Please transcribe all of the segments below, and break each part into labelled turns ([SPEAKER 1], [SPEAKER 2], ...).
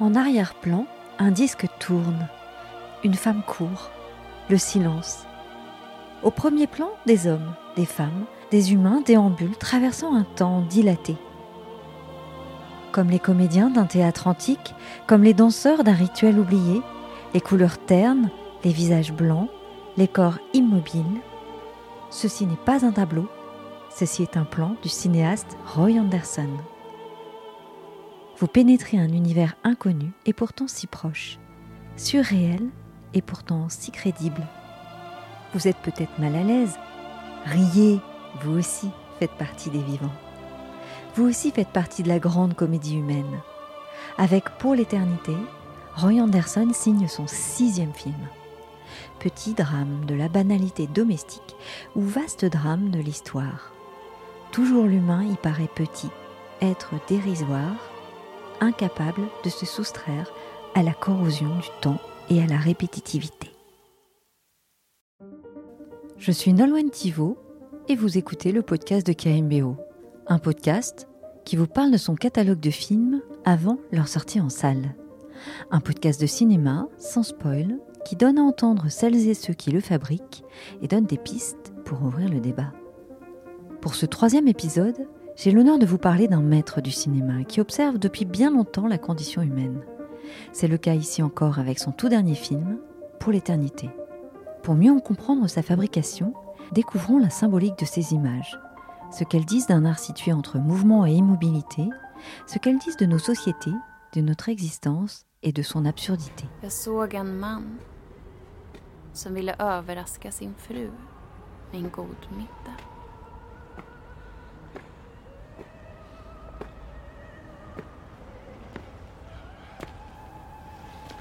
[SPEAKER 1] En arrière-plan, un disque tourne. Une femme court. Le silence. Au premier plan, des hommes, des femmes, des humains déambulent traversant un temps dilaté. Comme les comédiens d'un théâtre antique, comme les danseurs d'un rituel oublié, les couleurs ternes, les visages blancs, les corps immobiles. Ceci n'est pas un tableau, ceci est un plan du cinéaste Roy Anderson. Vous pénétrez un univers inconnu et pourtant si proche, surréel et pourtant si crédible. Vous êtes peut-être mal à l'aise. Riez, vous aussi faites partie des vivants. Vous aussi faites partie de la grande comédie humaine. Avec Pour l'éternité, Roy Anderson signe son sixième film. Petit drame de la banalité domestique ou vaste drame de l'histoire. Toujours l'humain y paraît petit, être dérisoire, incapable de se soustraire à la corrosion du temps et à la répétitivité. Je suis Nolwenn Thivaud et vous écoutez le podcast de KMBO, un podcast qui vous parle de son catalogue de films avant leur sortie en salle. Un podcast de cinéma, sans spoil, qui donne à entendre celles et ceux qui le fabriquent et donne des pistes pour ouvrir le débat. Pour ce troisième épisode, j'ai l'honneur de vous parler d'un maître du cinéma qui observe depuis bien longtemps la condition humaine. C'est le cas ici encore avec son tout dernier film, Pour l'éternité. Pour mieux en comprendre sa fabrication, découvrons la symbolique de ces images, ce qu'elles disent d'un art situé entre mouvement et immobilité, ce qu'elles disent de nos sociétés, de notre existence et de son absurdité.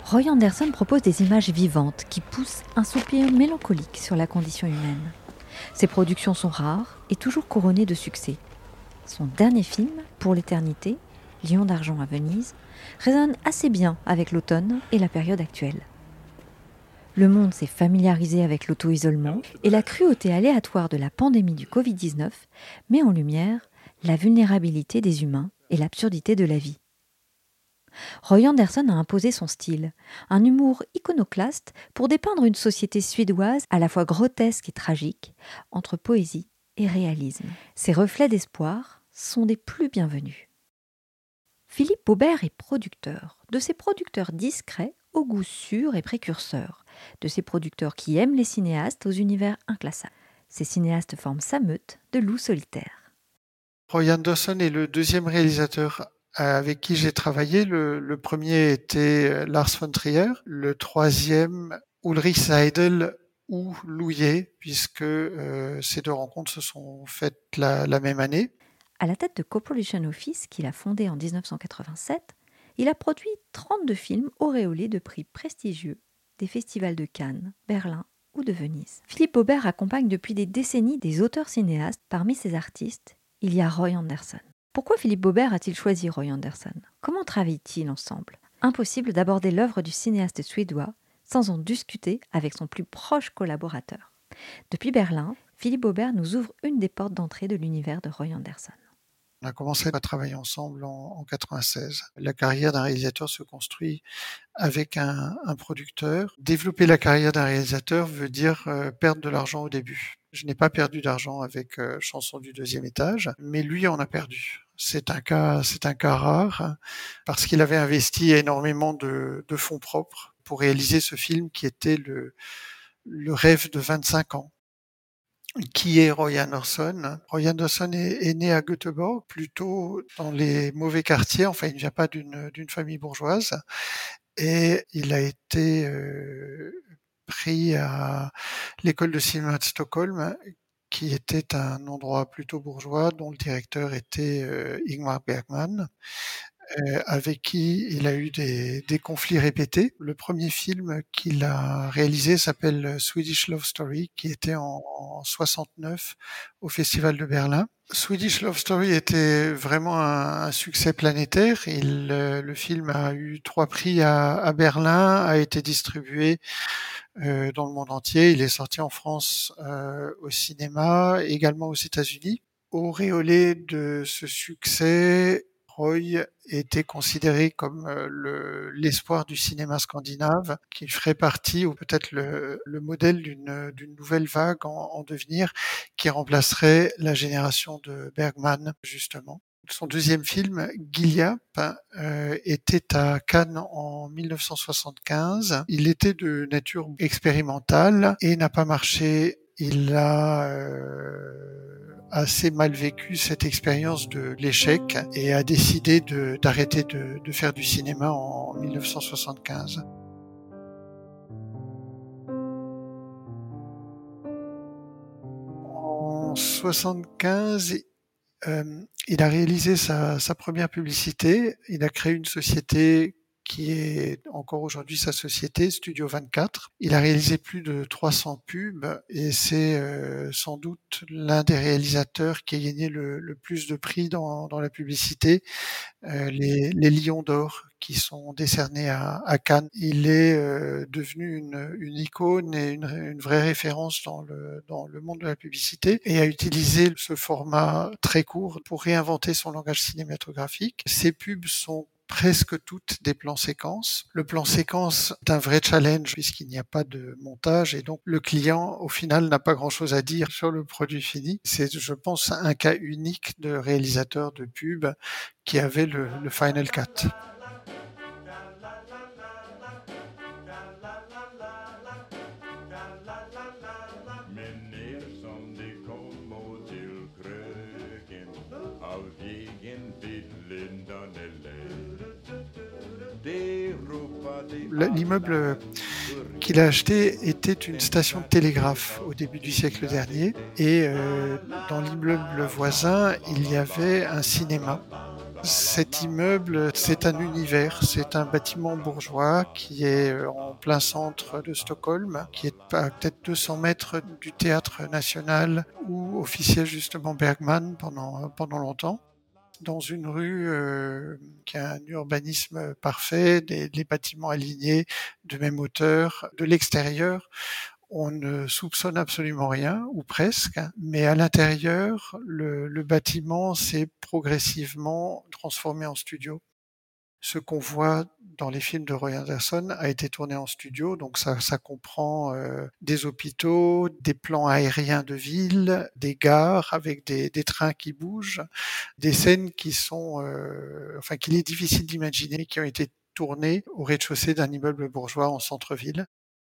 [SPEAKER 1] Roy Anderson propose des images vivantes qui poussent un soupir mélancolique sur la condition humaine. Ses productions sont rares et toujours couronnées de succès. Son dernier film, Pour l'éternité, Lion d'argent à Venise, résonne assez bien avec l'automne et la période actuelle. Le monde s'est familiarisé avec l'auto-isolement et la cruauté aléatoire de la pandémie du Covid-19 met en lumière la vulnérabilité des humains et l'absurdité de la vie. Roy Anderson a imposé son style, un humour iconoclaste pour dépeindre une société suédoise à la fois grotesque et tragique, entre poésie et réalisme. Ses reflets d'espoir sont des plus bienvenus. Philippe Aubert est producteur, de ces producteurs discrets au goût sûr et précurseur, de ces producteurs qui aiment les cinéastes aux univers inclassables. Ces cinéastes forment sa meute de loups solitaires.
[SPEAKER 2] Roy Anderson est le deuxième réalisateur avec qui j'ai travaillé. Le, premier était Lars von Trier, le troisième Ulrich Seidel ou Louillet, puisque euh, ces deux rencontres se sont faites la, même année.
[SPEAKER 1] À la tête de Coproduction Office, qu'il a fondé en 1987, il a produit 32 films auréolés de prix prestigieux des festivals de Cannes, Berlin ou de Venise. Philippe Aubert accompagne depuis des décennies des auteurs cinéastes. Parmi ces artistes, il y a Roy Anderson. Pourquoi Philippe Aubert a-t-il choisi Roy Anderson? Comment travaillent-ils ensemble? Impossible d'aborder l'œuvre du cinéaste suédois sans en discuter avec son plus proche collaborateur. Depuis Berlin, Philippe Aubert nous ouvre une des portes d'entrée de l'univers de Roy Anderson.
[SPEAKER 2] On a commencé à travailler ensemble en, en 96. La carrière d'un réalisateur se construit avec un, un, producteur. Développer la carrière d'un réalisateur veut dire euh, perdre de l'argent au début. Je n'ai pas perdu d'argent avec euh, Chanson du deuxième étage, mais lui en a perdu. C'est un cas, c'est un cas rare parce qu'il avait investi énormément de, de, fonds propres pour réaliser ce film qui était le, le rêve de 25 ans qui est Roy Anderson? Roy Anderson est, né à Göteborg, plutôt dans les mauvais quartiers. Enfin, il ne vient pas d'une d'une famille bourgeoise. Et il a été euh, à l'école de cinéma de Stockholm, qui était un endroit plutôt bourgeois, dont le directeur était euh, Ingmar Bergman. Euh, avec qui il a eu des, des, conflits répétés. Le premier film qu'il a réalisé s'appelle Swedish Love Story, qui était en, en, 69 au Festival de Berlin. Swedish Love Story était vraiment un, un succès planétaire. Il, euh, le film a eu trois prix à, à Berlin, a été distribué euh, dans le monde entier. Il est sorti en France euh, au cinéma, également aux États-Unis. Auréolé de ce succès, Roy était considéré comme l'espoir du cinéma scandinave, qui ferait partie ou peut-être le, modèle d'une nouvelle vague en, devenir qui remplacerait la génération de Bergman justement. Son deuxième film, Gilliap, était à Cannes en 1975. Il était de nature expérimentale et n'a pas marché. Il a assez mal vécu cette expérience de l'échec et a décidé d'arrêter de, faire du cinéma en 1975. En 75, euh, il a réalisé sa, première publicité. Il a créé une société qui est encore aujourd'hui sa société, Studio 24. Il a réalisé plus de 300 pubs et c'est euh, sans doute l'un des réalisateurs qui a gagné le, le plus de prix dans, dans la publicité, euh, les, les, Lions d'or qui sont décernés à, à, Cannes. Il est euh, devenu une, une, icône et une, une, vraie référence dans le, dans le monde de la publicité et a utilisé ce format très court pour réinventer son langage cinématographique. Ses pubs sont presque toutes des plans séquences. Le plan séquence est un vrai challenge puisqu'il n'y a pas de montage et donc le client au final n'a pas grand chose à dire sur le produit fini. C'est je pense un cas unique de réalisateur de pub qui avait le, le Final Cut. L'immeuble qu'il a acheté était une station de télégraphe au début du siècle dernier. Et euh, dans l'immeuble voisin, il y avait un cinéma. Cet immeuble, c'est un univers, c'est un bâtiment bourgeois qui est euh, en plein centre de Stockholm, qui est à peut-être 200 mètres du théâtre national où officiait justement Bergman pendant, pendant longtemps dans une rue euh, qui a un urbanisme parfait, des, bâtiments alignés de même hauteur. De l'extérieur, on ne soupçonne absolument rien, ou presque, mais à l'intérieur, le bâtiment s'est progressivement transformé en studio ce qu'on voit dans les films de Roy Anderson a été tourné en studio, donc ça, comprend euh, des hôpitaux, des plans aériens de ville, des gares avec des, des trains qui bougent, des scènes qui sont, euh, enfin qu'il est difficile d'imaginer, qui ont été tournées au rez-de-chaussée d'un immeuble bourgeois en centre-ville.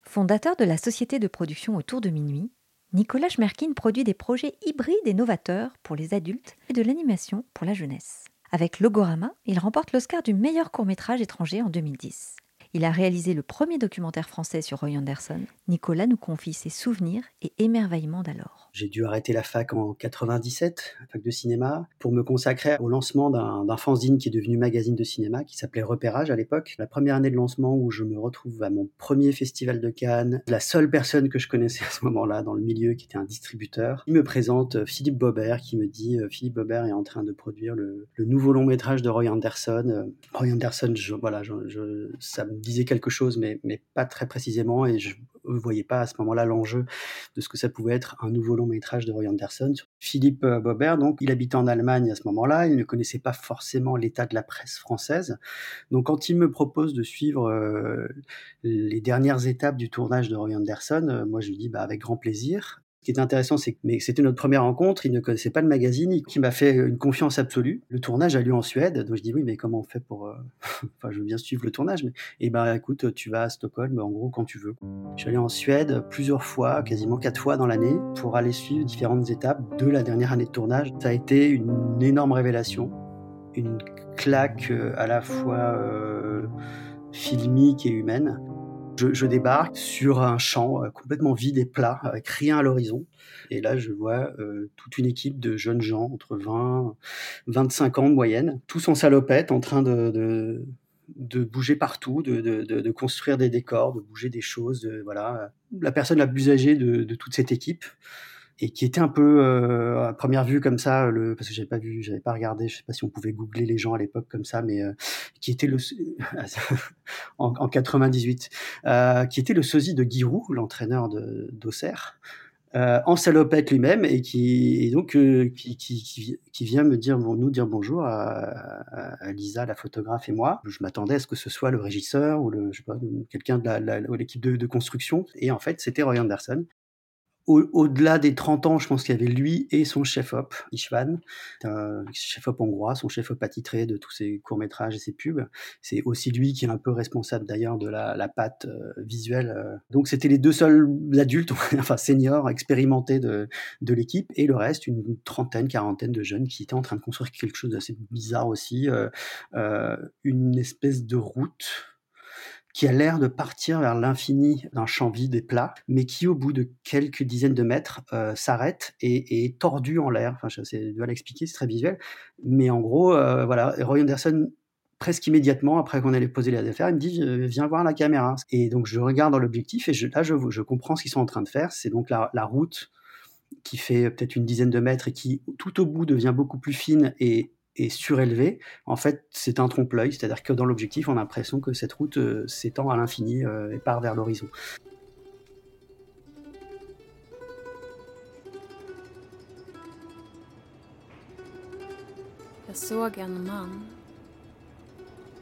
[SPEAKER 1] Fondateur de la société de production Autour de minuit, Nicolas Schmerkin produit des projets hybrides et novateurs pour les adultes et de l'animation pour la jeunesse. Avec Logorama, il remporte l'Oscar du meilleur court-métrage étranger en 2010. Il a réalisé le premier documentaire français sur Roy Anderson. Nicolas nous confie ses souvenirs et émerveillements d'alors.
[SPEAKER 3] J'ai dû arrêter la fac en 97, fac de cinéma, pour me consacrer au lancement d'un fanzine qui est devenu magazine de cinéma, qui s'appelait Repérage à l'époque. La première année de lancement où je me retrouve à mon premier festival de Cannes, la seule personne que je connaissais à ce moment-là dans le milieu qui était un distributeur, il me présente euh, Philippe Bobert, qui me dit euh, Philippe Bobert est en train de produire le, nouveau long métrage de Roy Anderson. Euh, Roy Anderson, voilà, ça me disait quelque chose, mais, mais pas très précisément, et je ne voyais pas à ce moment-là l'enjeu de ce que ça pouvait être un nouveau long métrage de Roy Anderson. Philippe euh, Bobert, donc, il habitait en Allemagne à ce moment-là, il ne connaissait pas forcément l'état de la presse française. Donc, quand il me propose de suivre euh, les dernières étapes du tournage de Roy Anderson, euh, moi je lui dis bah, avec grand plaisir qui est intéressant, c'est que c'était notre première rencontre, il ne connaissait pas le magazine, il m'a fait une confiance absolue. Le tournage a lieu en Suède, donc je dis oui, mais comment on fait pour... Euh, enfin, je veux bien suivre le tournage, mais... Eh ben écoute, tu vas à Stockholm, en gros, quand tu veux. Je suis allé en Suède plusieurs fois, quasiment quatre fois dans l'année, pour aller suivre différentes étapes de la dernière année de tournage. Ça a été une énorme révélation, une claque euh, à la fois euh, filmique et humaine. Je, débarque sur un champ euh, complètement vide et plat, avec rien à l'horizon. Et là, je vois euh, toute une équipe de jeunes gens, entre 20 25 ans de moyenne, tous en salopette, en train de, de, bouger partout, de, de, construire des décors, de bouger des choses. voilà. La personne la plus âgée de toute cette équipe, et qui était un peu euh, à première vue comme ça, le, parce que j'avais pas vu, j'avais pas regardé, je sais pas si on pouvait googler les gens à l'époque comme ça, mais euh, qui était le en, en 98, euh, qui était le sosie de Giroud, l'entraîneur de d'Auxerre. euh, en salopette lui-même et qui et donc euh, qui, qui, qui, vient me dire bon, nous dire bonjour à, à, Lisa la photographe et moi je m'attendais à ce que ce soit le régisseur ou le je sais pas quelqu'un de l'équipe de, de, construction et en fait c'était Roy Anderson au-delà des 30 ans, je pense qu'il y avait lui et son chef-op, Ishvan, un chef-op hongrois, son chef-op attitré de tous ses courts-métrages et ses pubs. C'est aussi lui qui est un peu responsable d'ailleurs de la, la patte euh, visuelle. Euh. Donc c'était les deux seuls adultes, enfin seniors, expérimentés de, de l'équipe, et le reste, une trentaine, quarantaine de jeunes qui étaient en train de construire quelque chose d'assez bizarre aussi, euh, euh une espèce de route qui a l'air de partir vers l'infini d'un champ vide et plat, mais qui, au bout de quelques dizaines de mètres, euh, s'arrête et, est tordu en l'air. Enfin, dois l'expliquer, c'est très visuel. Mais en gros, euh, voilà, Roy Anderson presque immédiatement après qu'on allait poser les affaires, il me dit viens voir la caméra. Et donc je regarde dans l'objectif et là je, je, comprends ce qu'ils sont en train de faire. C'est donc la, la route qui fait peut-être une dizaine de mètres et qui tout au bout devient beaucoup plus fine et est surélevé, en fait, c'est un trompe-l'œil, c'est-à-dire que dans l'objectif, on a l'impression que cette route euh, s'étend à l'infini euh, et part vers l'horizon.
[SPEAKER 4] Jag såg en man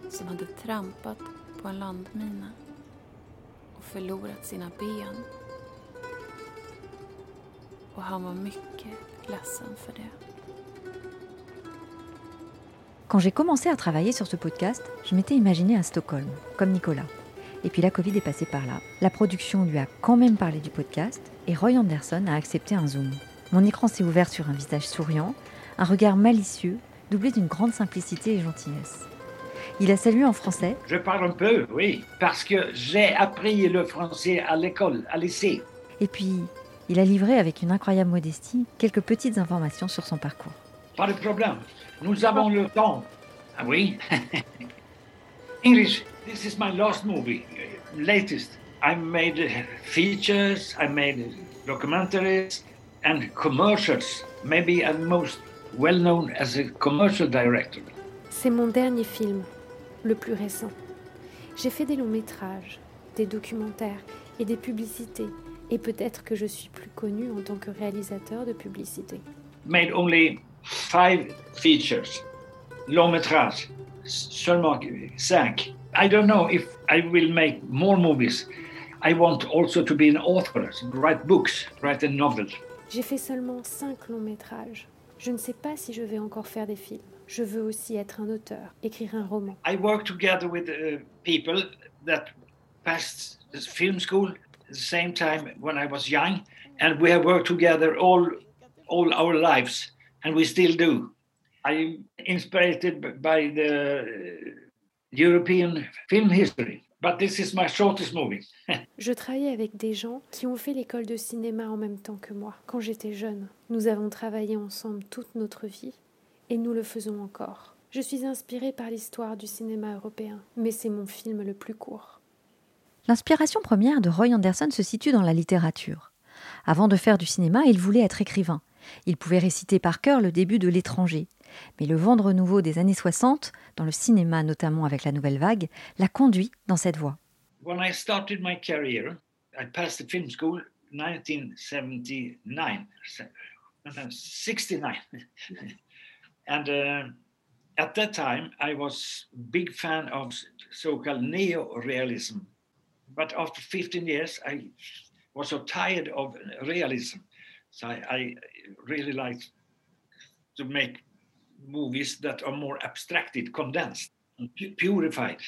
[SPEAKER 4] som hade trampat på en landmina och förlorat sina ben. Och han var mycket ledsen för det.
[SPEAKER 1] Quand j'ai commencé à travailler sur ce podcast, je m'étais imaginé à Stockholm, comme Nicolas. Et puis la Covid est passée par là. La production lui a quand même parlé du podcast et Roy Anderson a accepté un zoom. Mon écran s'est ouvert sur un visage souriant, un regard malicieux, doublé d'une grande simplicité et gentillesse. Il a salué en français.
[SPEAKER 5] Je parle un peu, oui, parce que j'ai appris le français à l'école, à lycée.
[SPEAKER 1] Et puis, il a livré avec une incroyable modestie quelques petites informations sur son parcours.
[SPEAKER 5] Pas de problème. Nous avons le temps. Ah oui? English, this is my last movie, latest. I made features, I made documentaries and commercials. Maybe I'm most well known as a commercial director.
[SPEAKER 6] C'est mon dernier film, le plus récent. J'ai fait des longs métrages, des documentaires et des publicités. Et peut-être que je suis plus connu en tant que réalisateur de publicité.
[SPEAKER 5] Made only five features, long métrage, seulement cinq. I don't know if I will make more movies. I want also to be an author, write books, write a novel.
[SPEAKER 6] J'ai fait seulement cinq longs métrages. Je ne sais pas si je vais encore faire des films. Je veux aussi être un auteur, écrire un roman.
[SPEAKER 5] I work together with uh, people that passed the film school at the same time when I was young, and we have worked together all all our lives and we still do. I'm inspired by the European film history. But this is my shortest movie.
[SPEAKER 6] Je travaillais avec des gens qui ont fait l'école de cinéma en même temps que moi, quand j'étais jeune. Nous avons travaillé ensemble toute notre vie et nous le faisons encore. Je suis inspirée par l'histoire du cinéma européen, mais c'est mon film le plus court.
[SPEAKER 1] L'inspiration première de Roy Anderson se situe dans la littérature. Avant de faire du cinéma, il voulait être écrivain. Il pouvait réciter par cœur le début de L'étranger. Mais le vent de renouveau des années 60, dans le cinéma notamment avec la nouvelle vague, l'a conduit dans cette voie.
[SPEAKER 5] When I started my career, I passed the film school 1979, 69. and uh, at that time, I was big fan of so-called neo-realism. But after 15 years, I was so tired of realism. So I, I really like to make movies that are more abstracted, condensed, purified,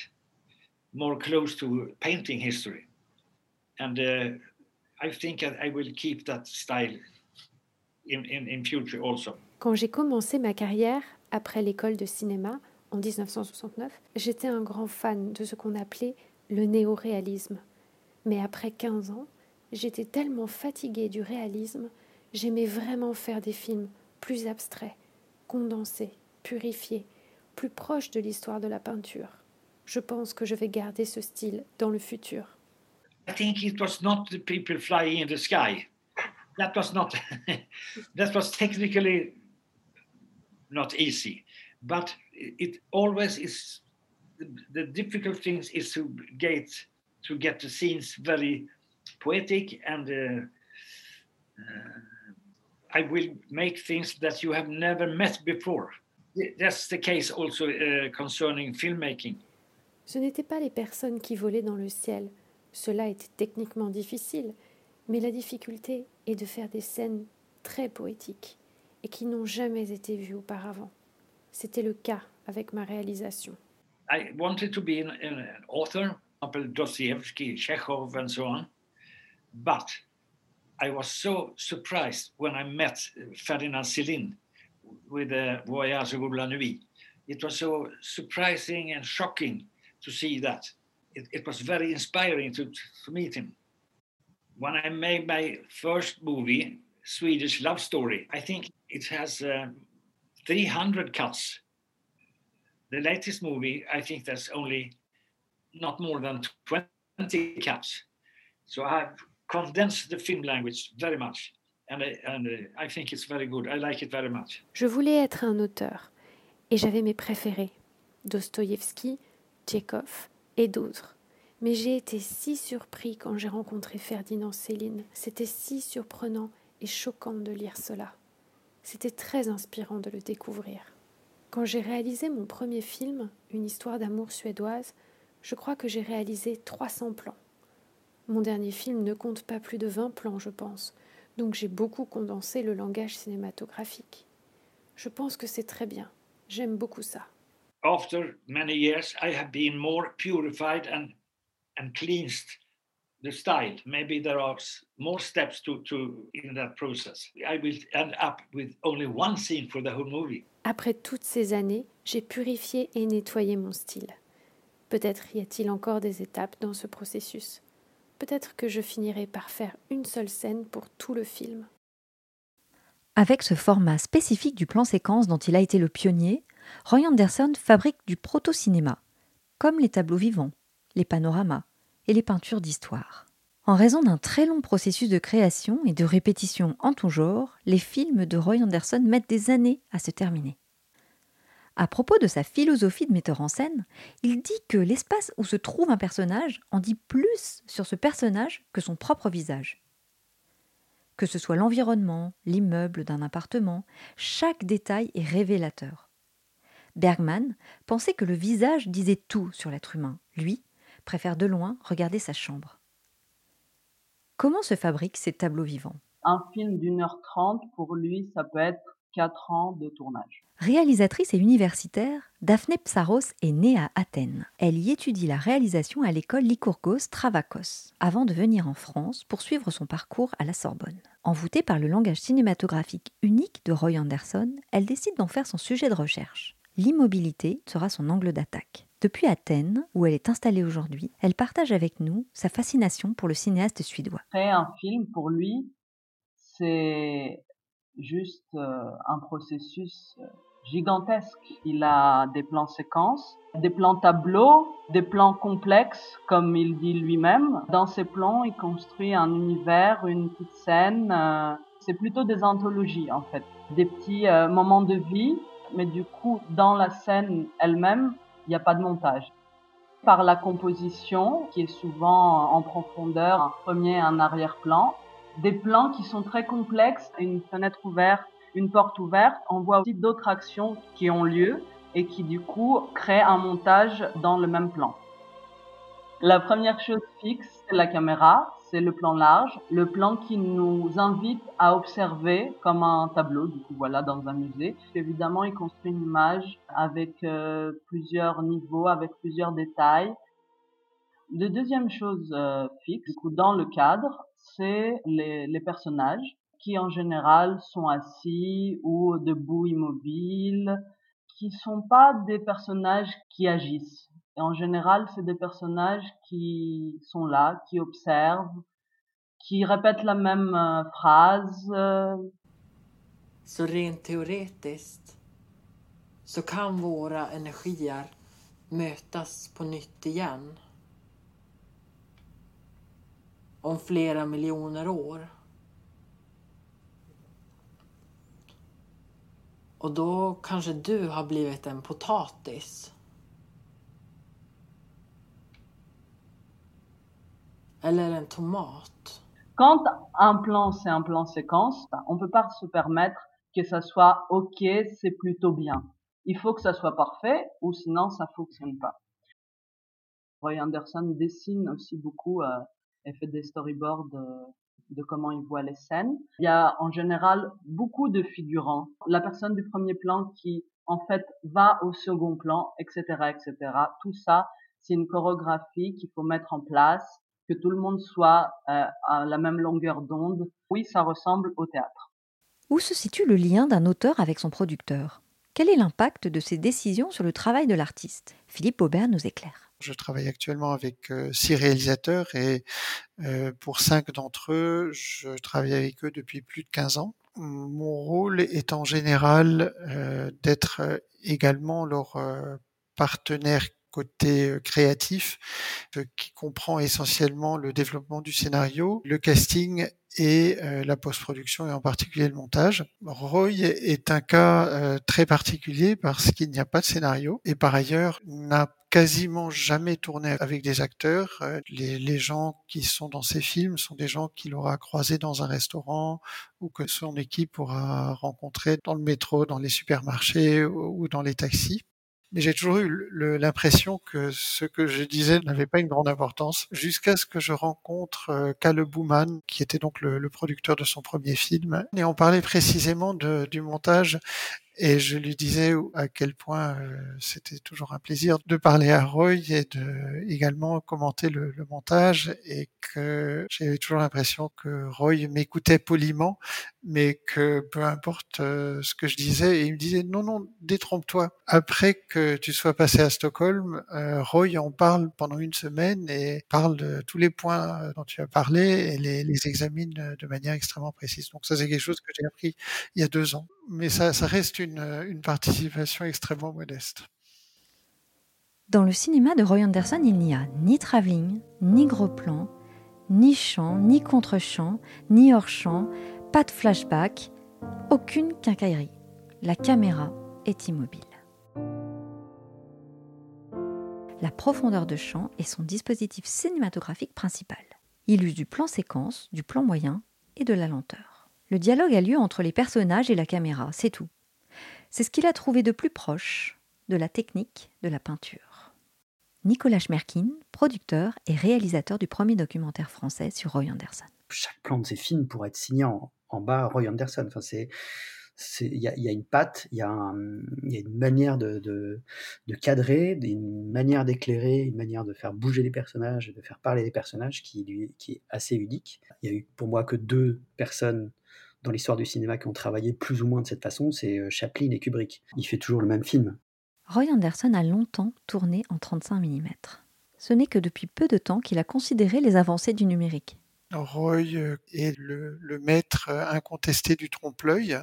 [SPEAKER 5] more close to painting history. And uh, I think I will keep that style in, in, in future also.
[SPEAKER 6] Quand j'ai commencé ma carrière après l'école de cinéma en 1969, j'étais un grand fan de ce qu'on appelait le néo-réalisme. Mais après 15 ans, j'étais tellement fatiguée du réalisme J'aimais vraiment faire des films plus abstraits, condensés, purifiés, plus proches de l'histoire de la peinture. Je pense que je vais garder ce style dans le futur.
[SPEAKER 5] I think it was not the people flying in the sky. That was not that was technically not easy, but it always is. The, difficult thing is to get to get the scenes very poetic and uh, I will make things that you have never met before. That's the case also uh, concerning filmmaking.
[SPEAKER 6] Ce n'étaient pas les personnes qui volaient dans le ciel. Cela était techniquement difficile, mais la difficulté est de faire des scènes très poétiques et qui n'ont jamais été vues auparavant. C'était le cas avec ma réalisation.
[SPEAKER 5] I wanted to be an, an author, Dostoevsky, Chekhov, and so on, but I was so surprised when I met Ferdinand Céline with the Voyage au la nuit. It was so surprising and shocking to see that. It, it was very inspiring to, to meet him. When I made my first movie, Swedish Love Story, I think it has uh, 300 cuts. The latest movie, I think there's only not more than 20 cuts. So I've the language very much. And, I, and I think it's very good. I like it very much.
[SPEAKER 6] Je voulais être un auteur et j'avais mes préférés. Dostoïevski, Tchekhov et d'autres. Mais j'ai été si surpris quand j'ai rencontré Ferdinand Céline. C'était si surprenant et choquant de lire cela. C'était très inspirant de le découvrir. Quand j'ai réalisé mon premier film, Une histoire d'amour suédoise, je crois que j'ai réalisé 300 plans. Mon dernier film ne compte pas plus de 20 plans, je pense, donc j'ai beaucoup condensé le langage cinématographique. Je pense que c'est très bien. J'aime beaucoup ça.
[SPEAKER 5] After many years, I have been more purified and, and cleansed the style. Maybe there are more steps to, to in that process. I will end up with only one scene for the whole movie.
[SPEAKER 6] Après toutes ces années, j'ai purifié et nettoyé mon style. Peut-être y a-t-il encore des étapes dans ce processus. Peut-être que je finirai par faire une seule scène pour tout le film.
[SPEAKER 1] Avec ce format spécifique du plan séquence dont il a été le pionnier, Roy Anderson fabrique du proto-cinéma, comme les tableaux vivants, les panoramas et les peintures d'histoire. En raison d'un très long processus de création et de répétition en tout genre, les films de Roy Anderson mettent des années à se terminer. À propos de sa philosophie de metteur en scène, il dit que l'espace où se trouve un personnage en dit plus sur ce personnage que son propre visage. Que ce soit l'environnement, l'immeuble d'un appartement, chaque détail est révélateur. Bergman pensait que le visage disait tout sur l'être humain. Lui préfère de loin regarder sa chambre. Comment se fabriquent ces tableaux vivants?
[SPEAKER 7] Un film d'une heure trente, pour lui, ça peut être ans de tournage.
[SPEAKER 1] Réalisatrice et universitaire, Daphné Psaros est née à Athènes. Elle y étudie la réalisation à l'école Lycurgos Travakos, avant de venir en France pour suivre son parcours à la Sorbonne. Envoûtée par le langage cinématographique unique de Roy Anderson, elle décide d'en faire son sujet de recherche. L'immobilité sera son angle d'attaque. Depuis Athènes, où elle est installée aujourd'hui, elle partage avec nous sa fascination pour le cinéaste suédois.
[SPEAKER 7] Créer un film, pour lui, c'est juste euh, un processus euh, gigantesque. Il a des plans séquences, des plans tableaux, des plans complexes, comme il dit lui-même. Dans ces plans, il construit un univers, une petite scène. Euh, c'est plutôt des anthologies, en fait. Des petits moments de vie, mais du coup, dans la scène elle-même, il n'y a pas de montage. Par la composition, qui est souvent en profondeur, un premier un arrière-plan, des plans qui sont très complexes, une fenêtre ouverte, une porte ouverte. On voit aussi d'autres actions qui ont lieu et qui du coup créent un montage dans le même plan. La première chose fixe, c'est la caméra, c'est le plan large, le plan qui nous invite à observer comme un tableau, du coup voilà, dans un musée. Évidemment, il construit une image avec euh, plusieurs niveaux, avec plusieurs détails. Deuxième chose euh, fixe, du coup, dans le cadre, c'est les, personnages qui en général sont assis ou debout immobiles, qui sont pas des personnages qui agissent. En général, c'est des personnages qui sont là, qui observent, qui répètent la même euh, phrase.
[SPEAKER 8] Så rent teoretiskt så kan våra energier mötas på nytt igen. Om flera miljoner år. Och då kanske du har blivit en potatis. Eller en tomat.
[SPEAKER 7] Quand un plan, c'est un plan séquence, on peut pas se permettre que ça soit OK, c'est plutôt bien. Il faut que ça soit parfait ou sinon ça fonctionne pas. Roy Anderson dessine aussi beaucoup euh, et fait des storyboards euh, de comment il voit les scènes. Il y a en général beaucoup de figurants. La personne du premier plan qui en fait va au second plan, etc., etc. Tout ça, c'est une chorégraphie qu'il faut mettre en place, que tout le monde soit euh, à la même longueur d'onde. Oui, ça ressemble au théâtre.
[SPEAKER 1] Où se situe le lien d'un auteur avec son producteur? Quel est l'impact de ces décisions sur le travail de l'artiste? Philippe Aubert nous éclaire.
[SPEAKER 2] Je travaille actuellement avec euh, six réalisateurs et euh, pour cinq d'entre eux, je travaille avec eux depuis plus de 15 ans. Mon rôle est en général euh, d'être également leur partenaire côté créatif qui comprend essentiellement le développement du scénario, le casting et la post-production et en particulier le montage. Roy est un cas très particulier parce qu'il n'y a pas de scénario et par ailleurs n'a quasiment jamais tourné avec des acteurs. Les, les, gens qui sont dans ces films sont des gens qu'il aura croisés dans un restaurant ou que son équipe aura rencontré dans le métro, dans les supermarchés ou dans les taxis. Mais j'ai toujours eu l'impression que ce que je disais n'avait pas une grande importance jusqu'à ce que je rencontre euh, Kalle Bouman, qui était donc le, producteur de son premier film. Et on parlait précisément du montage et je lui disais à quel point euh, c'était toujours un plaisir de parler à Roy et de également commenter le, montage et que j'avais toujours l'impression que Roy m'écoutait poliment, mais que peu importe euh, ce que je disais, il me disait non, non, détrompe-toi. Après que tu sois passé à Stockholm, euh, Roy en parle pendant une semaine et parle de tous les points dont tu as parlé et les examine de manière extrêmement précise. Donc ça, c'est quelque chose que j'ai appris il y a deux ans mais ça, reste une, une, participation extrêmement modeste.
[SPEAKER 1] Dans le cinéma de Roy Anderson, il n'y a ni travelling, ni gros plan, ni chant, ni contre-champ, ni hors-champ, pas de flashback, aucune quincaillerie. La caméra est immobile. La profondeur de champ est son dispositif cinématographique principal. Il use du plan séquence, du plan moyen et de la lenteur. Le dialogue a lieu entre les personnages et la caméra, c'est tout. C'est ce qu'il a trouvé de plus proche de la technique de la peinture. Nicolas Schmerkin, producteur et réalisateur du premier documentaire français sur Roy Anderson.
[SPEAKER 3] Chaque plan de ces films pourrait être signé en, bas Roy Anderson. Enfin, c'est il y, a, une patte, il y, a une manière de, cadrer, une manière d'éclairer, une manière de faire bouger les personnages, de faire parler les personnages qui, qui est assez unique. Il y a eu pour moi que deux personnes dans l'histoire du cinéma qui ont travaillé plus ou moins de cette façon, c'est euh, Chaplin et Kubrick. Il fait toujours le même film.
[SPEAKER 1] Roy Anderson a longtemps tourné en 35 mm. Ce n'est que depuis peu de temps qu'il a considéré les avancées du numérique.
[SPEAKER 2] Roy euh, est le, maître euh, incontesté du trompe-l'œil.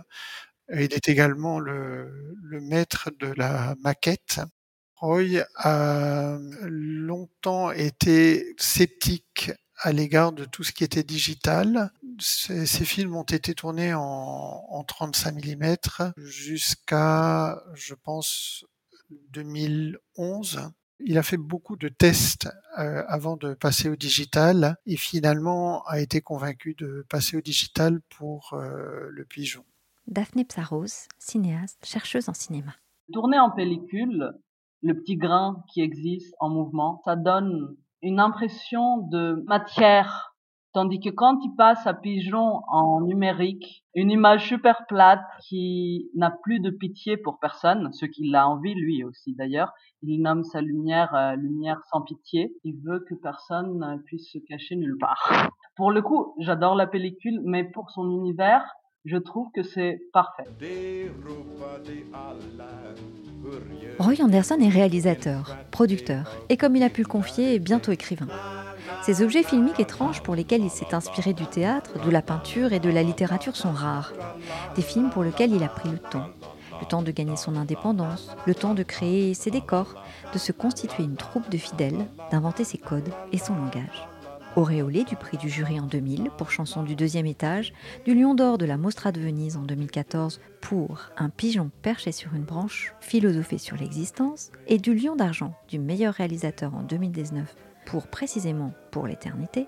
[SPEAKER 2] Il est également le, le, maître de la maquette. Roy a longtemps été sceptique à l'égard de tout ce qui était digital. Ces, films ont été tournés en, en 35 mm jusqu'à, je pense, 2011. Il a fait beaucoup de tests euh, avant de passer au digital et finalement a été convaincu de passer au digital pour euh, le pigeon.
[SPEAKER 1] Daphné Psaros, cinéaste, chercheuse en cinéma.
[SPEAKER 7] Tourner en pellicule, le petit grain qui existe en mouvement, ça donne une impression de matière. Tandis que quand il passe à Pigeon en numérique, une image super plate qui n'a plus de pitié pour personne, ce qu'il a envie lui aussi d'ailleurs, il nomme sa lumière euh, lumière sans pitié. Il veut que personne puisse se cacher nulle part. Pour le coup, j'adore la pellicule, mais pour son univers, je trouve que c'est parfait.
[SPEAKER 1] Roy Anderson est réalisateur, producteur et comme il a pu le confier, bientôt écrivain. Ces objets filmiques étranges pour lesquels il s'est inspiré du théâtre, de la peinture et de la littérature sont rares. Des films pour lesquels il a pris le temps. Le temps de gagner son indépendance, le temps de créer ses décors, de se constituer une troupe de fidèles, d'inventer ses codes et son langage auréolé du prix du jury en 2000 pour chanson du deuxième étage, du Lion d'or de la Mostra de Venise en 2014 pour Un pigeon perché sur une branche, philosophé sur l'existence, et du Lion d'argent du meilleur réalisateur en 2019 pour précisément Pour l'éternité,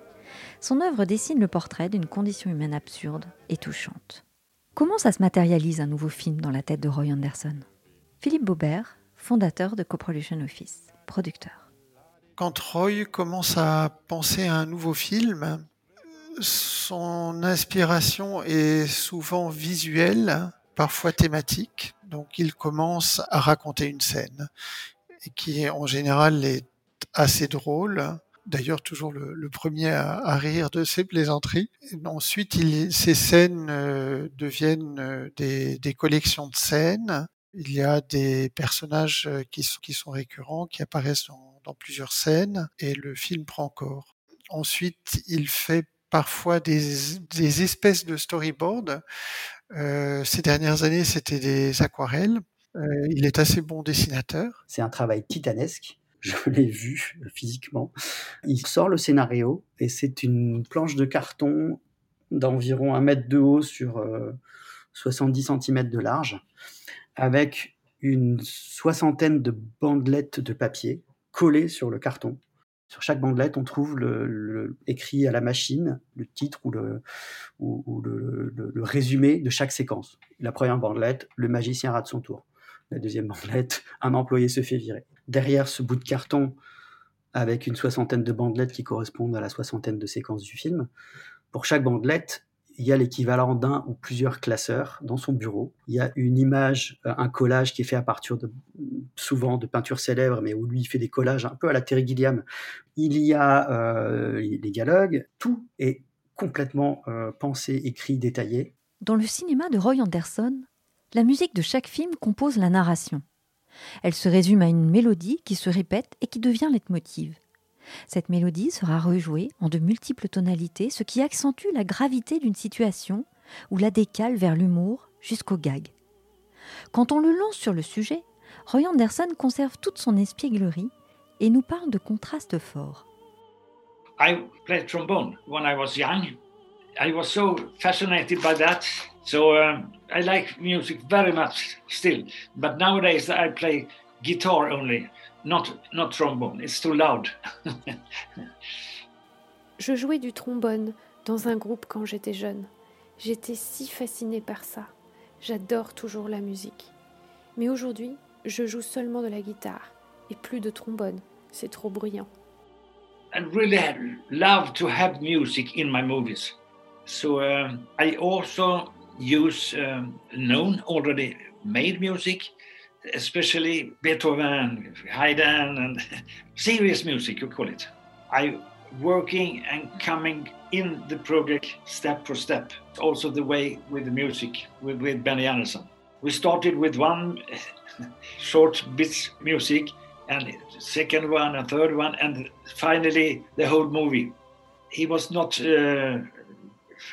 [SPEAKER 1] Son œuvre dessine le portrait d'une condition humaine absurde et touchante. Comment ça se matérialise un nouveau film dans la tête de Roy Anderson? Philippe Baubert, fondateur de Coproduction Office, producteur.
[SPEAKER 2] Quand Roy commence à penser à un nouveau film, son inspiration est souvent visuelle, parfois thématique. Donc il commence à raconter une scène qui en général est assez drôle. D'ailleurs, toujours le, premier à, rire de ses plaisanteries. ensuite, il, ces scènes euh, deviennent euh, des, collections de scènes. Il y a des personnages euh, qui sont récurrents, qui apparaissent dans, dans plusieurs scènes, et le film prend corps. Ensuite, il fait parfois des, espèces de storyboard. Euh, ces dernières années, c'était des aquarelles. Euh, il est assez bon dessinateur.
[SPEAKER 3] C'est un travail titanesque. Je l'ai vu physiquement. Il sort le scénario et c'est une planche de carton d'environ un mètre de haut sur 70 euh, cm de large, avec une soixantaine de bandelettes de papier collées sur le carton. Sur chaque bandelette, on trouve le, écrit à la machine le titre ou, le, résumé de chaque séquence. La première bandelette, le magicien rate son tour. La deuxième bandelette, un employé se fait virer. Derrière ce bout de carton, avec une soixantaine de bandelettes qui correspondent à la soixantaine de séquences du film, pour chaque bandelette, il y a l'équivalent d'un ou plusieurs classeurs dans son bureau. Il y a une image, euh, un collage qui est fait à partir de souvent de peintures célèbres, mais où lui fait des collages un peu à la Terry Gilliam. Il y a euh, les dialogues, tout est complètement euh, pensé, écrit, détaillé.
[SPEAKER 1] Dans le cinéma de Roy Anderson, la musique de chaque film compose la narration. Elle se résume à une mélodie qui se répète et qui devient leitmotiv. Cette mélodie sera rejouée en de multiples tonalités, ce qui accentue la gravité d'une situation ou la décale vers l'humour jusqu'au gag. Quand on le lance sur le sujet, Roy Anderson conserve toute son espièglerie et nous parle de contrastes forts.
[SPEAKER 5] I played trombone when I was young. I was so fascinated by that. So um, I like music very much still. But nowadays I play guitar only. Not, not trombone, it's too loud.
[SPEAKER 6] Je jouais du trombone dans un groupe quand j'étais jeune. J'étais si fascinée par ça. J'adore toujours la musique. Mais aujourd'hui, je joue seulement de la guitare et plus de trombone. C'est trop bruyant.
[SPEAKER 5] I really love to have music in my movies. So uh, I also use um, known already made music especially Beethoven, Haydn, and serious music, you call it. I working and coming in the project step for step. Also the way with the music with, with Benny Anderson. We started with one short bits music and second one and third one and finally the whole movie. He was not uh,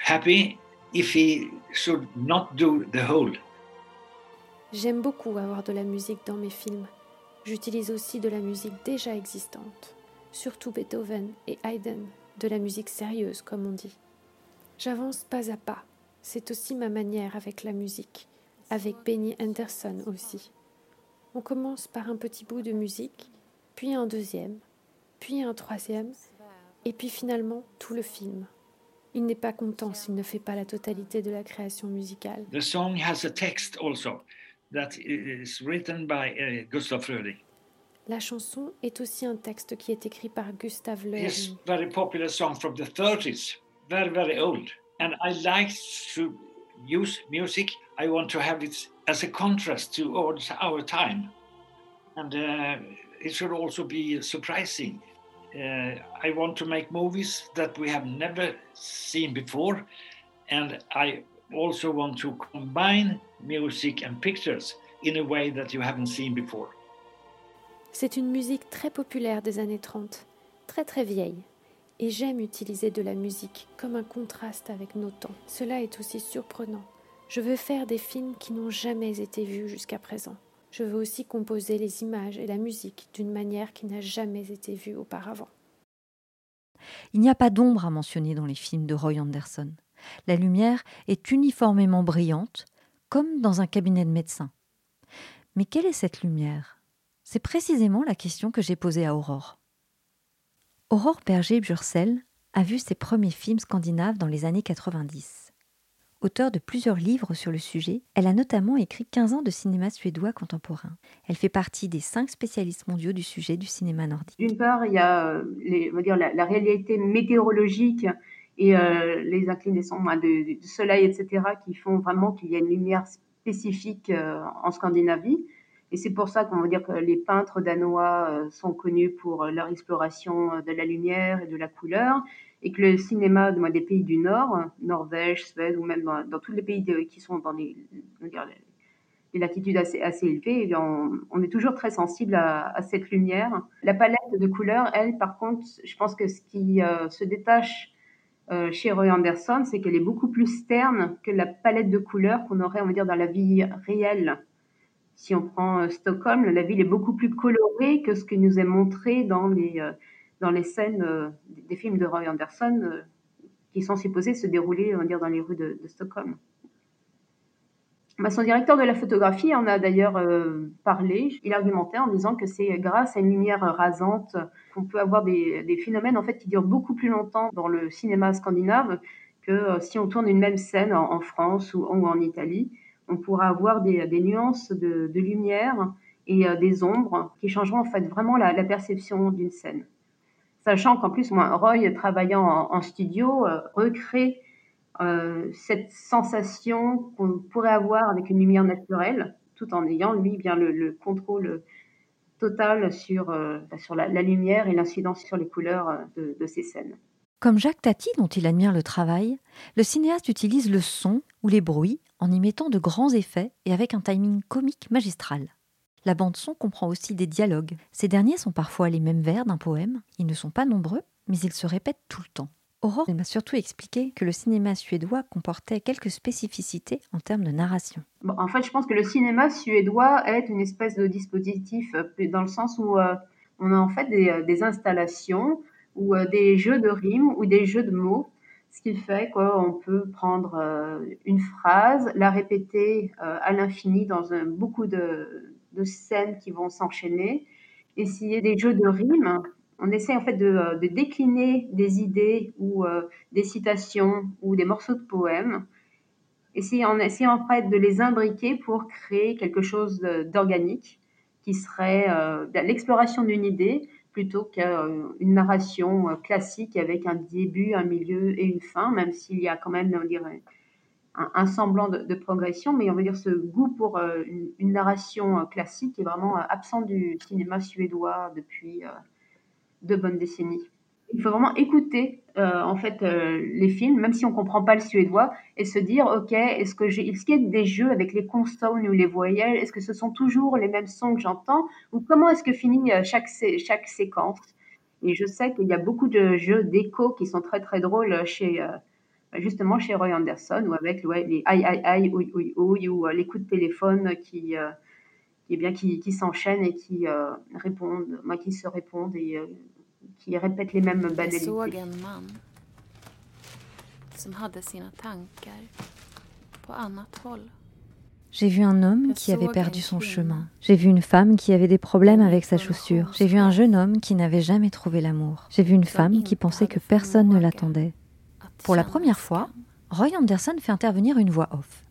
[SPEAKER 5] happy if he should not do the whole.
[SPEAKER 6] J'aime beaucoup avoir de la musique dans mes films. J'utilise aussi de la musique déjà existante, surtout Beethoven et Haydn, de la musique sérieuse comme on dit. J'avance pas à pas, c'est aussi ma manière avec la musique, avec Benny Anderson aussi. On commence par un petit bout de musique, puis un deuxième, puis un troisième, et puis finalement tout le film. Il n'est pas content s'il ne fait pas la totalité de la création musicale.
[SPEAKER 5] The song has a text also that is written by uh, Gustav Fröding.
[SPEAKER 6] La chanson est aussi un texte qui est écrit par Gustav Löring.
[SPEAKER 5] It's very popular song from the 30s, very very old, and I like to use music. I want to have it as a contrast to our time, and uh, it should also be surprising. Uh, I want to make movies that we have never seen before, and I also want to combine music and pictures in a way that you haven't seen before.
[SPEAKER 6] C'est une musique très populaire des années 30, très très vieille. Et j'aime utiliser de la musique comme un contraste avec nos temps. Cela est aussi surprenant. Je veux faire des films qui n'ont jamais été vus jusqu'à présent. Je veux aussi composer les images et la musique d'une manière qui n'a jamais été vue auparavant.
[SPEAKER 1] Il n'y a pas d'ombre à mentionner dans les films de Roy Anderson. La lumière est uniformément brillante, comme dans un cabinet de médecin. Mais quelle est cette lumière? C'est précisément la question que j'ai posée à Aurore. Aurore Berger-Burcel a vu ses premiers films scandinaves dans les années 90. Auteur de plusieurs livres sur le sujet, elle a notamment écrit 15 ans de cinéma suédois contemporain. Elle fait partie des cinq spécialistes mondiaux du sujet du cinéma nordique.
[SPEAKER 9] D'une part, il y a euh, la réalité météorologique et euh, les inclinaisons hein, du soleil, etc., qui font vraiment qu'il y a une lumière spécifique euh, en Scandinavie. Et c'est pour ça qu'on va dire que les peintres danois euh, sont connus pour leur exploration de la lumière et de la couleur et que le cinéma des pays du Nord, Norvège, Suède ou même dans, tous les pays qui sont dans les, les latitudes assez, assez élevées, on, on, est toujours très sensible à, à, cette lumière. La palette de couleurs, elle, par contre, je pense que ce qui euh, se détache euh, chez Roy Anderson, c'est qu'elle est beaucoup plus terne que la palette de couleurs qu'on aurait, on va dire, dans la vie réelle. Si on prend euh, Stockholm, la ville est beaucoup plus colorée que ce qui nous est montré dans les dans les scènes euh, des films de Roy Anderson euh, qui sont supposés se dérouler, on va dire, dans les rues de, Stockholm. Bah, son directeur de la photographie en a d'ailleurs euh, parlé. Il argumentait en disant que c'est grâce à une lumière rasante qu'on peut avoir des, phénomènes en fait qui durent beaucoup plus longtemps dans le cinéma scandinave que si on tourne une même scène en, France ou, en Italie. On pourra avoir des, nuances de, lumière et des ombres qui changeront en fait vraiment la perception d'une scène sachant qu'en plus, moi, Roy, travaillant en, studio, euh, recrée euh, cette sensation qu'on pourrait avoir avec une lumière naturelle, tout en ayant, lui, bien le, contrôle total sur, euh, sur la, lumière et l'incidence sur les couleurs de, de ces scènes.
[SPEAKER 1] Comme Jacques Tati, dont il admire le travail, le cinéaste utilise le son ou les bruits en y mettant de grands effets et avec un timing comique magistral. La bande-son comprend aussi des dialogues. Ces derniers sont parfois les mêmes vers d'un poème. Ils ne sont pas nombreux, mais ils se répètent tout le temps. Aurore m'a surtout expliqué que le cinéma suédois comportait quelques spécificités en termes de narration.
[SPEAKER 9] en fait, je pense que le cinéma suédois est une espèce de dispositif euh, dans le sens où euh, on a en fait des, euh, installations ou des jeux de rimes ou des jeux de mots, ce qui fait qu'on peut prendre une phrase, la répéter à l'infini dans beaucoup de, de scènes qui vont s'enchaîner, essayer des jeux de rimes. On essaie en fait de, euh, décliner des idées ou euh, des citations ou des morceaux de poèmes, essayer, en essayant en fait de les imbriquer pour créer quelque chose d'organique qui serait euh, l'exploration d'une idée plutôt qu'une narration classique avec un début, un milieu et une fin, même s'il y a quand même, on dirait, un, semblant de, progression, mais on va dire ce goût pour une, narration classique est vraiment absent du cinéma suédois depuis deux bonnes décennies. Il faut vraiment écouter en fait les films, même si on comprend pas le suédois, et se dire ok, est-ce que j'ai, est-ce qu'il y a des jeux avec les consonnes ou les voyelles Est-ce que ce sont toujours les mêmes sons que j'entends? Ou comment est-ce que finit chaque chaque séquence? Et je sais qu'il y a beaucoup de jeux d'écho qui sont très très drôles chez justement chez Roy Anderson ou avec les aïe aïe aïe oui oui oui ou euh, les coups de téléphone qui euh, qui, bien, qui, qui s'enchaînent et qui euh, répondent, moi, qui se répondent et qui répètent les mêmes banalités.
[SPEAKER 1] J'ai vu un homme qui avait perdu son chemin. J'ai vu une femme qui avait des problèmes avec sa chaussure. J'ai vu un jeune homme qui n'avait jamais trouvé l'amour. J'ai vu une femme qui pensait que personne ne l'attendait. Pour la première fois, Roy Anderson fait intervenir une voix off.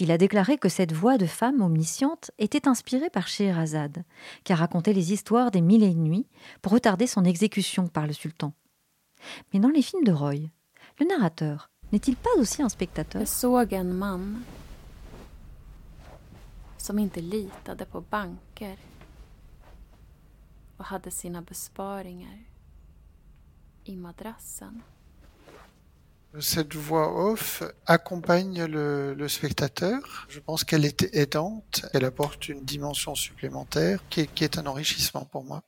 [SPEAKER 1] Il a déclaré que cette voix de femme omnisciente était inspirée par Scheherazade, qui a raconté les histoires des mille et une nuits pour retarder son exécution par le sultan. Mais dans les films de Roy, le narrateur n'est-il pas aussi un spectateur?
[SPEAKER 2] Cette voix off accompagne le, spectateur. Je pense qu'elle est aidante, elle apporte une dimension supplémentaire qui est, un enrichissement pour moi.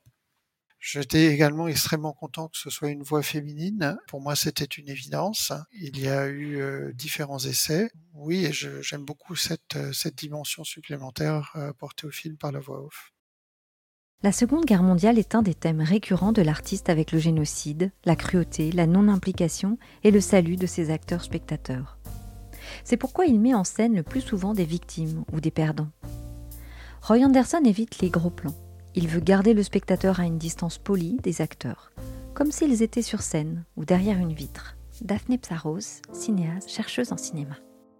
[SPEAKER 2] J'étais également extrêmement content que ce soit une voix féminine. Pour moi, c'était une évidence. Il y a eu euh, différents essais. Oui, j'aime beaucoup cette, dimension supplémentaire euh, apportée au film par la voix off.
[SPEAKER 1] La Seconde Guerre mondiale est un des thèmes récurrents de l'artiste avec le génocide, la cruauté, la non-implication et le salut de ses acteurs-spectateurs. C'est pourquoi il met en scène le plus souvent des victimes ou des perdants. Roy Anderson évite les gros plans. Il veut garder le spectateur à une distance polie des acteurs. comme s'ils étaient sur scène ou derrière une vitre. Daphné Psaros, cinéaste, chercheuse en cinéma.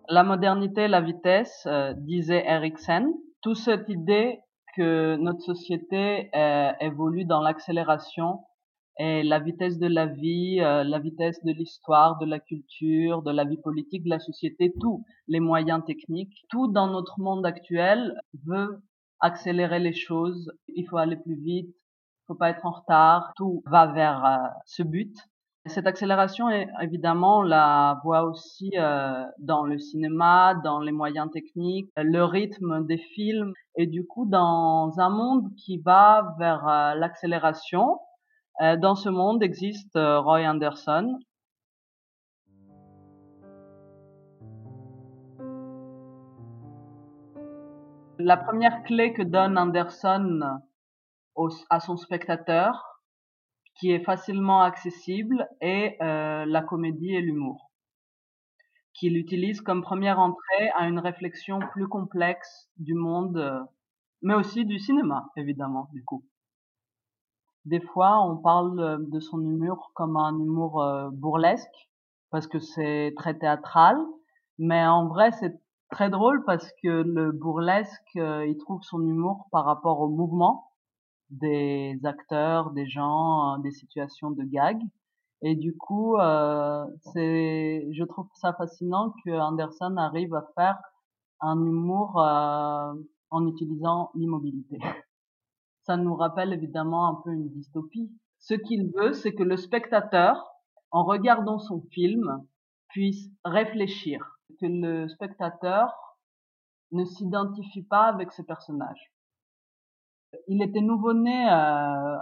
[SPEAKER 7] La modernité, la vitesse, euh, disait Eriksen. Toute cette idée que notre société euh, évolue dans l'accélération et la vitesse de la vie, euh, la vitesse de l'histoire, de la culture, de la vie politique, de la société, tous les moyens techniques, tout dans notre monde actuel veut accélérer les choses. Il faut aller plus vite, il faut pas être en retard. Tout va vers euh, ce but. Cette accélération, évidemment, on la voit aussi euh, dans le cinéma, dans les moyens techniques, le rythme des films, et du coup, dans un monde qui va vers l'accélération, euh, dans ce monde existe euh, Roy Anderson. La première clé que donne Anderson à son spectateur, qui est facilement accessible, est euh, la comédie et l'humour, qu'il utilise comme première entrée à une réflexion plus complexe du monde, mais aussi du cinéma, évidemment, du coup. Des fois, on parle euh, de son humour comme un humour euh, bourlesque parce que c'est très théâtral, mais en vrai, c'est très drôle parce que le bourlesque, euh, il trouve son humour par rapport au mouvement des acteurs, des gens, des situations de gag. Et du coup, c'est, je trouve ça fascinant que Anderson arrive à faire un humour en utilisant l'immobilité. ça nous rappelle évidemment un peu une dystopie. Ce qu'il veut, c'est que le spectateur, en regardant son film, puisse réfléchir, que le spectateur ne s'identifie pas avec ce personnage. Il était nouveau-né euh,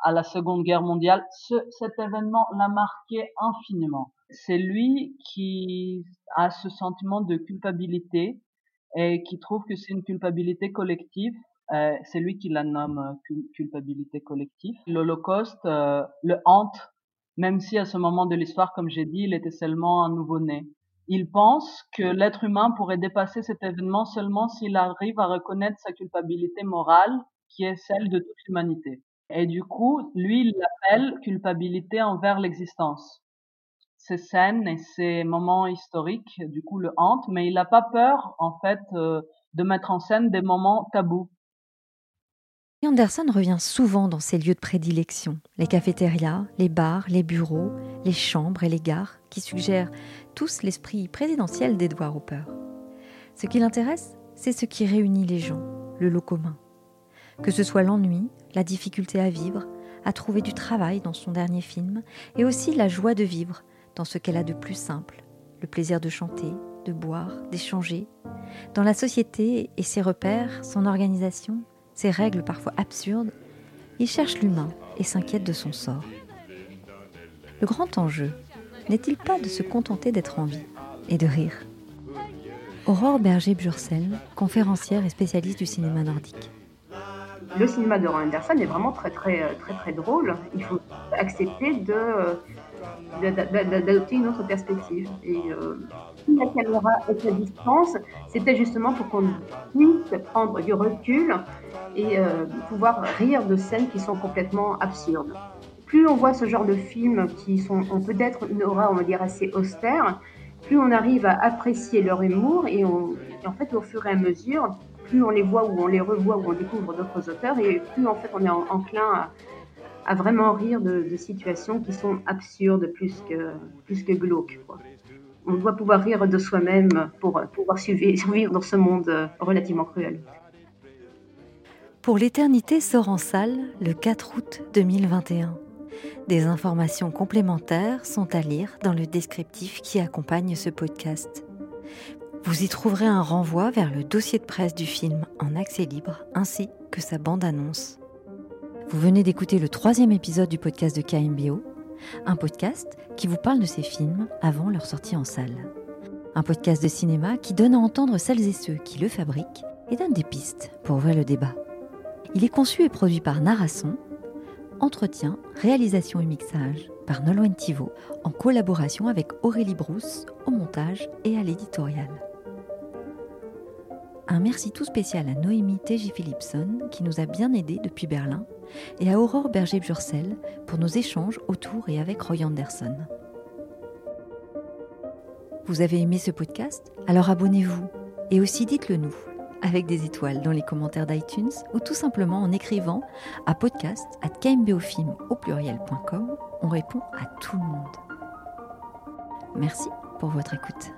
[SPEAKER 7] à la Seconde Guerre mondiale. Ce, cet événement l'a marqué infiniment. C'est lui qui a ce sentiment de culpabilité et qui trouve que c'est une culpabilité collective euh, c'est lui qui la nomme euh, culpabilité collective. L'Holocauste euh, le hante, même si à ce moment de l'histoire, comme j'ai dit, il était seulement un nouveau-né. Il pense que l'être humain pourrait dépasser cet événement seulement s'il arrive à reconnaître sa culpabilité morale, qui est celle de toute l'humanité. Et du coup, lui, il l'appelle culpabilité envers l'existence. Ces scènes et ces moments historiques, du coup, le hantent, mais il n'a pas peur, en fait, de mettre en scène des moments tabous.
[SPEAKER 1] Anderson revient souvent dans ses lieux de prédilection, les cafétérias, les bars, les bureaux, les chambres et les gares, qui suggèrent tous l'esprit présidentiel d'Edward Hooper. Ce qui l'intéresse, c'est ce qui réunit les gens, le lot commun. Que ce soit l'ennui, la difficulté à vivre, à trouver du travail dans son dernier film, et aussi la joie de vivre dans ce qu'elle a de plus simple, le plaisir de chanter, de boire, d'échanger. Dans la société et ses repères, son organisation, ses règles parfois absurdes, il cherche l'humain et s'inquiète de son sort. Le grand enjeu n'est-il pas de se contenter d'être en vie et de rire? Aurore Berger-Bursel, conférencière et spécialiste du cinéma nordique.
[SPEAKER 9] Le cinéma de Roy Anderson est vraiment très très très très drôle. Il faut accepter de d'adopter une autre perspective. Et euh, la caméra est à distance, c'était justement pour qu'on puisse prendre du recul et euh, pouvoir rire de scènes qui sont complètement absurdes. Plus on voit ce genre de films qui sont, ont peut-être une aura, on va dire, assez austère, plus on arrive à apprécier leur humour et, en fait, au fur et à mesure, plus on les voit ou on les revoit ou on découvre d'autres auteurs et plus en fait on est enclin à, vraiment rire de, situations qui sont absurdes plus que, plus que glauques. On doit pouvoir rire de soi-même pour pouvoir survivre dans ce monde relativement cruel.
[SPEAKER 1] Pour l'éternité sort en salle le 4 août 2021. Des informations complémentaires sont à lire dans le descriptif qui accompagne ce podcast. Vous y trouverez un renvoi vers le dossier de presse du film en accès libre ainsi que sa bande-annonce. Vous venez d'écouter le troisième épisode du podcast de KMBO, un podcast qui vous parle de ces films avant leur sortie en salle. Un podcast de cinéma qui donne à entendre celles et ceux qui le fabriquent et donne des pistes pour ouvrir le débat. Il est conçu et produit par Narasson, entretien, réalisation et mixage par Nolwenn Thivault en collaboration avec Aurélie Brousse au montage et à l'éditorial. Un merci tout spécial à Noémie T.J. Philipson qui nous a bien aidés depuis Berlin et à Aurore Berger-Bursel pour nos échanges autour et avec Roy Anderson. Vous avez aimé ce podcast? Alors abonnez-vous et aussi dites-le nous avec des étoiles dans les commentaires d'iTunes ou tout simplement en écrivant à podcast at au. On répond à tout le monde. Merci pour votre écoute.